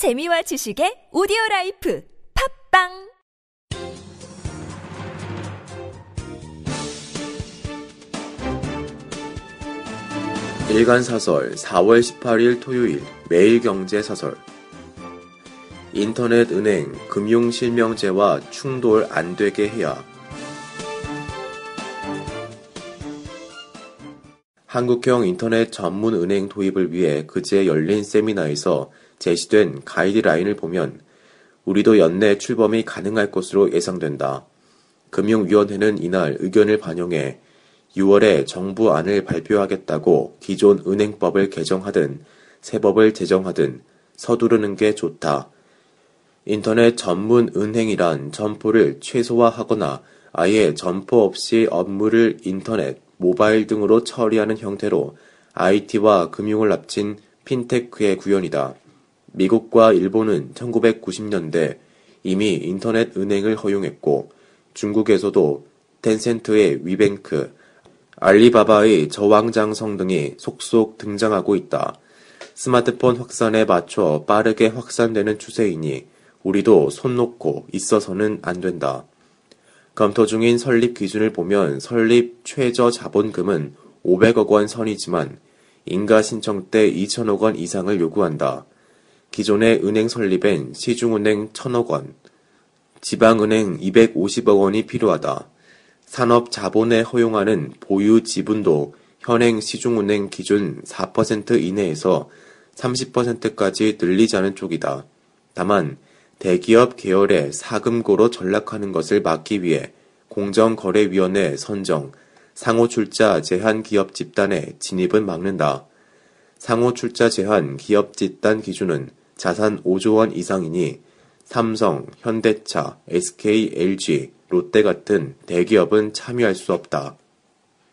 재미와 지식의 오디오 라이프 팝빵! 일간사설 4월 18일 토요일 매일경제사설. 인터넷 은행 금융 실명제와 충돌 안 되게 해야. 한국형 인터넷 전문 은행 도입을 위해 그제 열린 세미나에서 제시된 가이드라인을 보면 우리도 연내 출범이 가능할 것으로 예상된다. 금융위원회는 이날 의견을 반영해 6월에 정부안을 발표하겠다고 기존 은행법을 개정하든 새 법을 제정하든 서두르는 게 좋다. 인터넷 전문 은행이란 점포를 최소화하거나 아예 점포 없이 업무를 인터넷, 모바일 등으로 처리하는 형태로 IT와 금융을 합친 핀테크의 구현이다. 미국과 일본은 1990년대 이미 인터넷 은행을 허용했고 중국에서도 텐센트의 위뱅크, 알리바바의 저왕장성 등이 속속 등장하고 있다. 스마트폰 확산에 맞춰 빠르게 확산되는 추세이니 우리도 손 놓고 있어서는 안 된다. 검토 중인 설립 기준을 보면 설립 최저 자본금은 500억 원 선이지만 인가 신청 때 2천억 원 이상을 요구한다. 기존의 은행 설립엔 시중은행 1000억 원, 지방은행 250억 원이 필요하다. 산업 자본에 허용하는 보유 지분도 현행 시중은행 기준 4% 이내에서 30%까지 늘리자는 쪽이다. 다만 대기업 계열의 사금고로 전락하는 것을 막기 위해 공정거래위원회 선정, 상호출자 제한 기업 집단의 진입은 막는다. 상호출자 제한 기업 집단 기준은 자산 5조 원 이상이니 삼성, 현대차, SK, LG, 롯데 같은 대기업은 참여할 수 없다.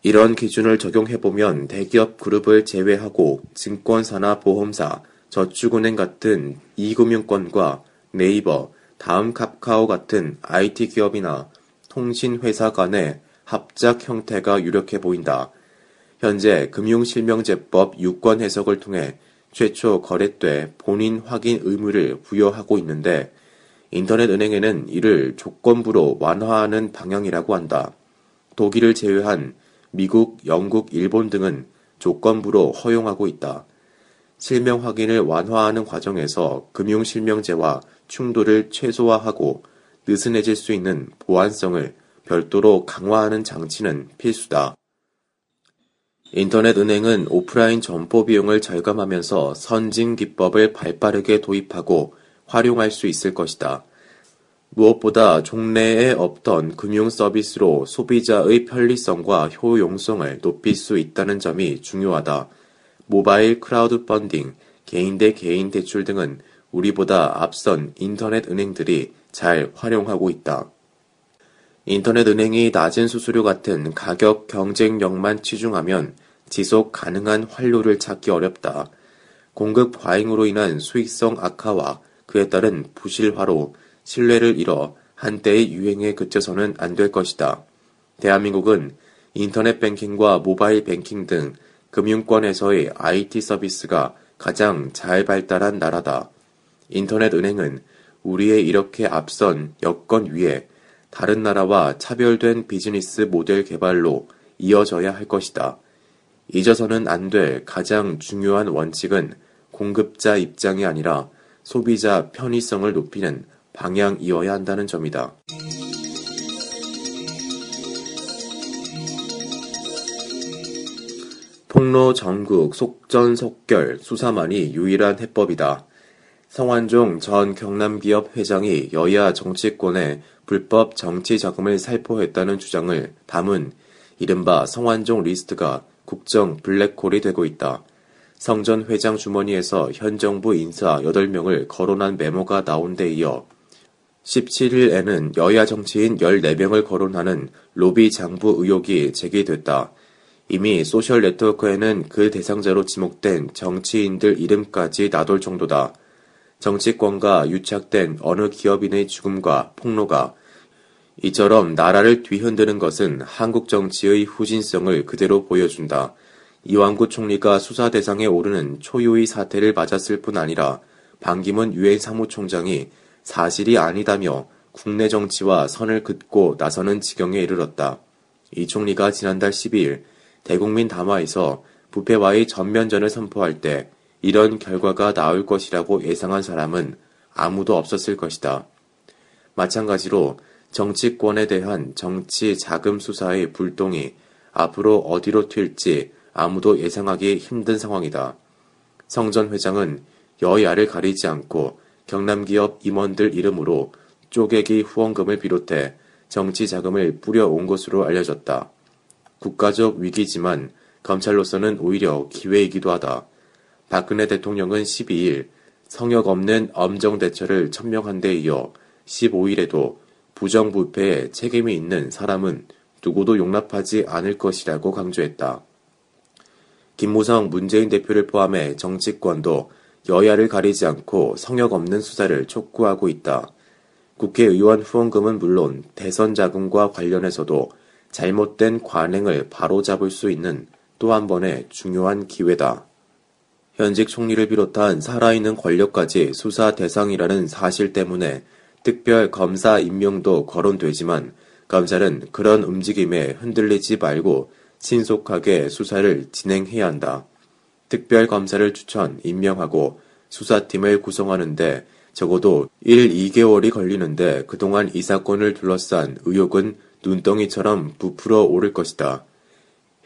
이런 기준을 적용해보면 대기업 그룹을 제외하고 증권사나 보험사, 저축은행 같은 이금융권과 네이버, 다음 카카오 같은 IT 기업이나 통신회사 간의 합작 형태가 유력해 보인다. 현재 금융실명제법 유권 해석을 통해 최초 거래 때 본인 확인 의무를 부여하고 있는데 인터넷 은행에는 이를 조건부로 완화하는 방향이라고 한다. 독일을 제외한 미국, 영국, 일본 등은 조건부로 허용하고 있다. 실명 확인을 완화하는 과정에서 금융 실명제와 충돌을 최소화하고 느슨해질 수 있는 보안성을 별도로 강화하는 장치는 필수다. 인터넷 은행은 오프라인 점포 비용을 절감하면서 선진 기법을 발빠르게 도입하고 활용할 수 있을 것이다. 무엇보다 종래에 없던 금융 서비스로 소비자의 편리성과 효용성을 높일 수 있다는 점이 중요하다. 모바일 크라우드 펀딩, 개인 대 개인 대출 등은 우리보다 앞선 인터넷 은행들이 잘 활용하고 있다. 인터넷 은행이 낮은 수수료 같은 가격 경쟁력만 치중하면 지속 가능한 활로를 찾기 어렵다. 공급 과잉으로 인한 수익성 악화와 그에 따른 부실화로 신뢰를 잃어 한때의 유행에 그쳐서는 안 될 것이다. 대한민국은 인터넷 뱅킹과 모바일 뱅킹 등 금융권에서의 IT 서비스가 가장 잘 발달한 나라다. 인터넷 은행은 우리의 이렇게 앞선 여건 위에 다른 나라와 차별된 비즈니스 모델 개발로 이어져야 할 것이다. 잊어서는 안 될 가장 중요한 원칙은 공급자 입장이 아니라 소비자 편의성을 높이는 방향이어야 한다는 점이다. 통로 전국 속전속결 수사만이 유일한 해법이다. 성완종 전 경남기업 회장이 여야 정치권에 불법 정치 자금을 살포했다는 주장을 담은 이른바 성완종 리스트가 국정 블랙홀이 되고 있다. 성 전 회장 주머니에서 현 정부 인사 8명을 거론한 메모가 나온 데 이어 17일에는 여야 정치인 14명을 거론하는 로비 장부 의혹이 제기됐다. 이미 소셜 네트워크에는 그 대상자로 지목된 정치인들 이름까지 나돌 정도다. 정치권과 유착된 어느 기업인의 죽음과 폭로가 이처럼 나라를 뒤흔드는 것은 한국 정치의 후진성을 그대로 보여준다. 이왕구 총리가 수사 대상에 오르는 초유의 사태를 맞았을 뿐 아니라 반기문 유엔 사무총장이 사실이 아니다며 국내 정치와 선을 긋고 나서는 지경에 이르렀다. 이 총리가 지난달 12일 대국민 담화에서 부패와의 전면전을 선포할 때 이런 결과가 나올 것이라고 예상한 사람은 아무도 없었을 것이다. 마찬가지로 정치권에 대한 정치 자금 수사의 불똥이 앞으로 어디로 튈지 아무도 예상하기 힘든 상황이다. 성전 회장은 여야를 가리지 않고 경남 기업 임원들 이름으로 쪼개기 후원금을 비롯해 정치 자금을 뿌려온 것으로 알려졌다. 국가적 위기지만 검찰로서는 오히려 기회이기도 하다. 박근혜 대통령은 12일 성역 없는 엄정 대처를 천명한 데 이어 15일에도 부정부패에 책임이 있는 사람은 누구도 용납하지 않을 것이라고 강조했다. 김무성 문재인 대표를 포함해 정치권도 여야를 가리지 않고 성역 없는 수사를 촉구하고 있다. 국회의원 후원금은 물론 대선 자금과 관련해서도 잘못된 관행을 바로잡을 수 있는 또 한 번의 중요한 기회다. 현직 총리를 비롯한 살아있는 권력까지 수사 대상이라는 사실 때문에 특별 검사 임명도 거론되지만 검찰은 그런 움직임에 흔들리지 말고 신속하게 수사를 진행해야 한다. 특별 검사를 추천, 임명하고 수사팀을 구성하는데 적어도 1, 2개월이 걸리는데 그동안 이 사건을 둘러싼 의혹은 눈덩이처럼 부풀어 오를 것이다.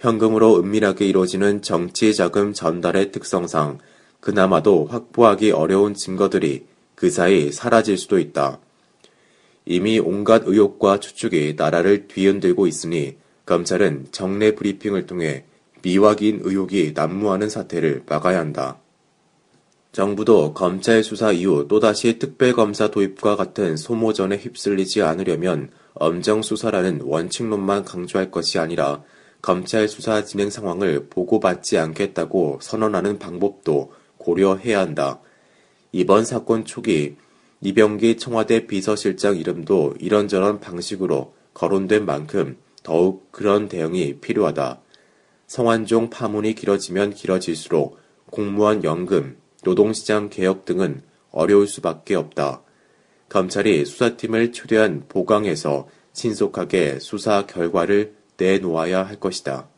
현금으로 은밀하게 이루어지는 정치 자금 전달의 특성상 그나마도 확보하기 어려운 증거들이 그 사이 사라질 수도 있다. 이미 온갖 의혹과 추측이 나라를 뒤흔들고 있으니 검찰은 정례 브리핑을 통해 미확인 의혹이 난무하는 사태를 막아야 한다. 정부도 검찰 수사 이후 또다시 특별검사 도입과 같은 소모전에 휩쓸리지 않으려면 엄정 수사라는 원칙론만 강조할 것이 아니라 검찰 수사 진행 상황을 보고받지 않겠다고 선언하는 방법도 고려해야 한다. 이번 사건 초기 이병기 청와대 비서실장 이름도 이런저런 방식으로 거론된 만큼 더욱 그런 대응이 필요하다. 성완종 파문이 길어지면 길어질수록 공무원 연금, 노동시장 개혁 등은 어려울 수밖에 없다. 검찰이 수사팀을 초대한 보강해서 신속하게 수사 결과를 내놓아야 할 것이다.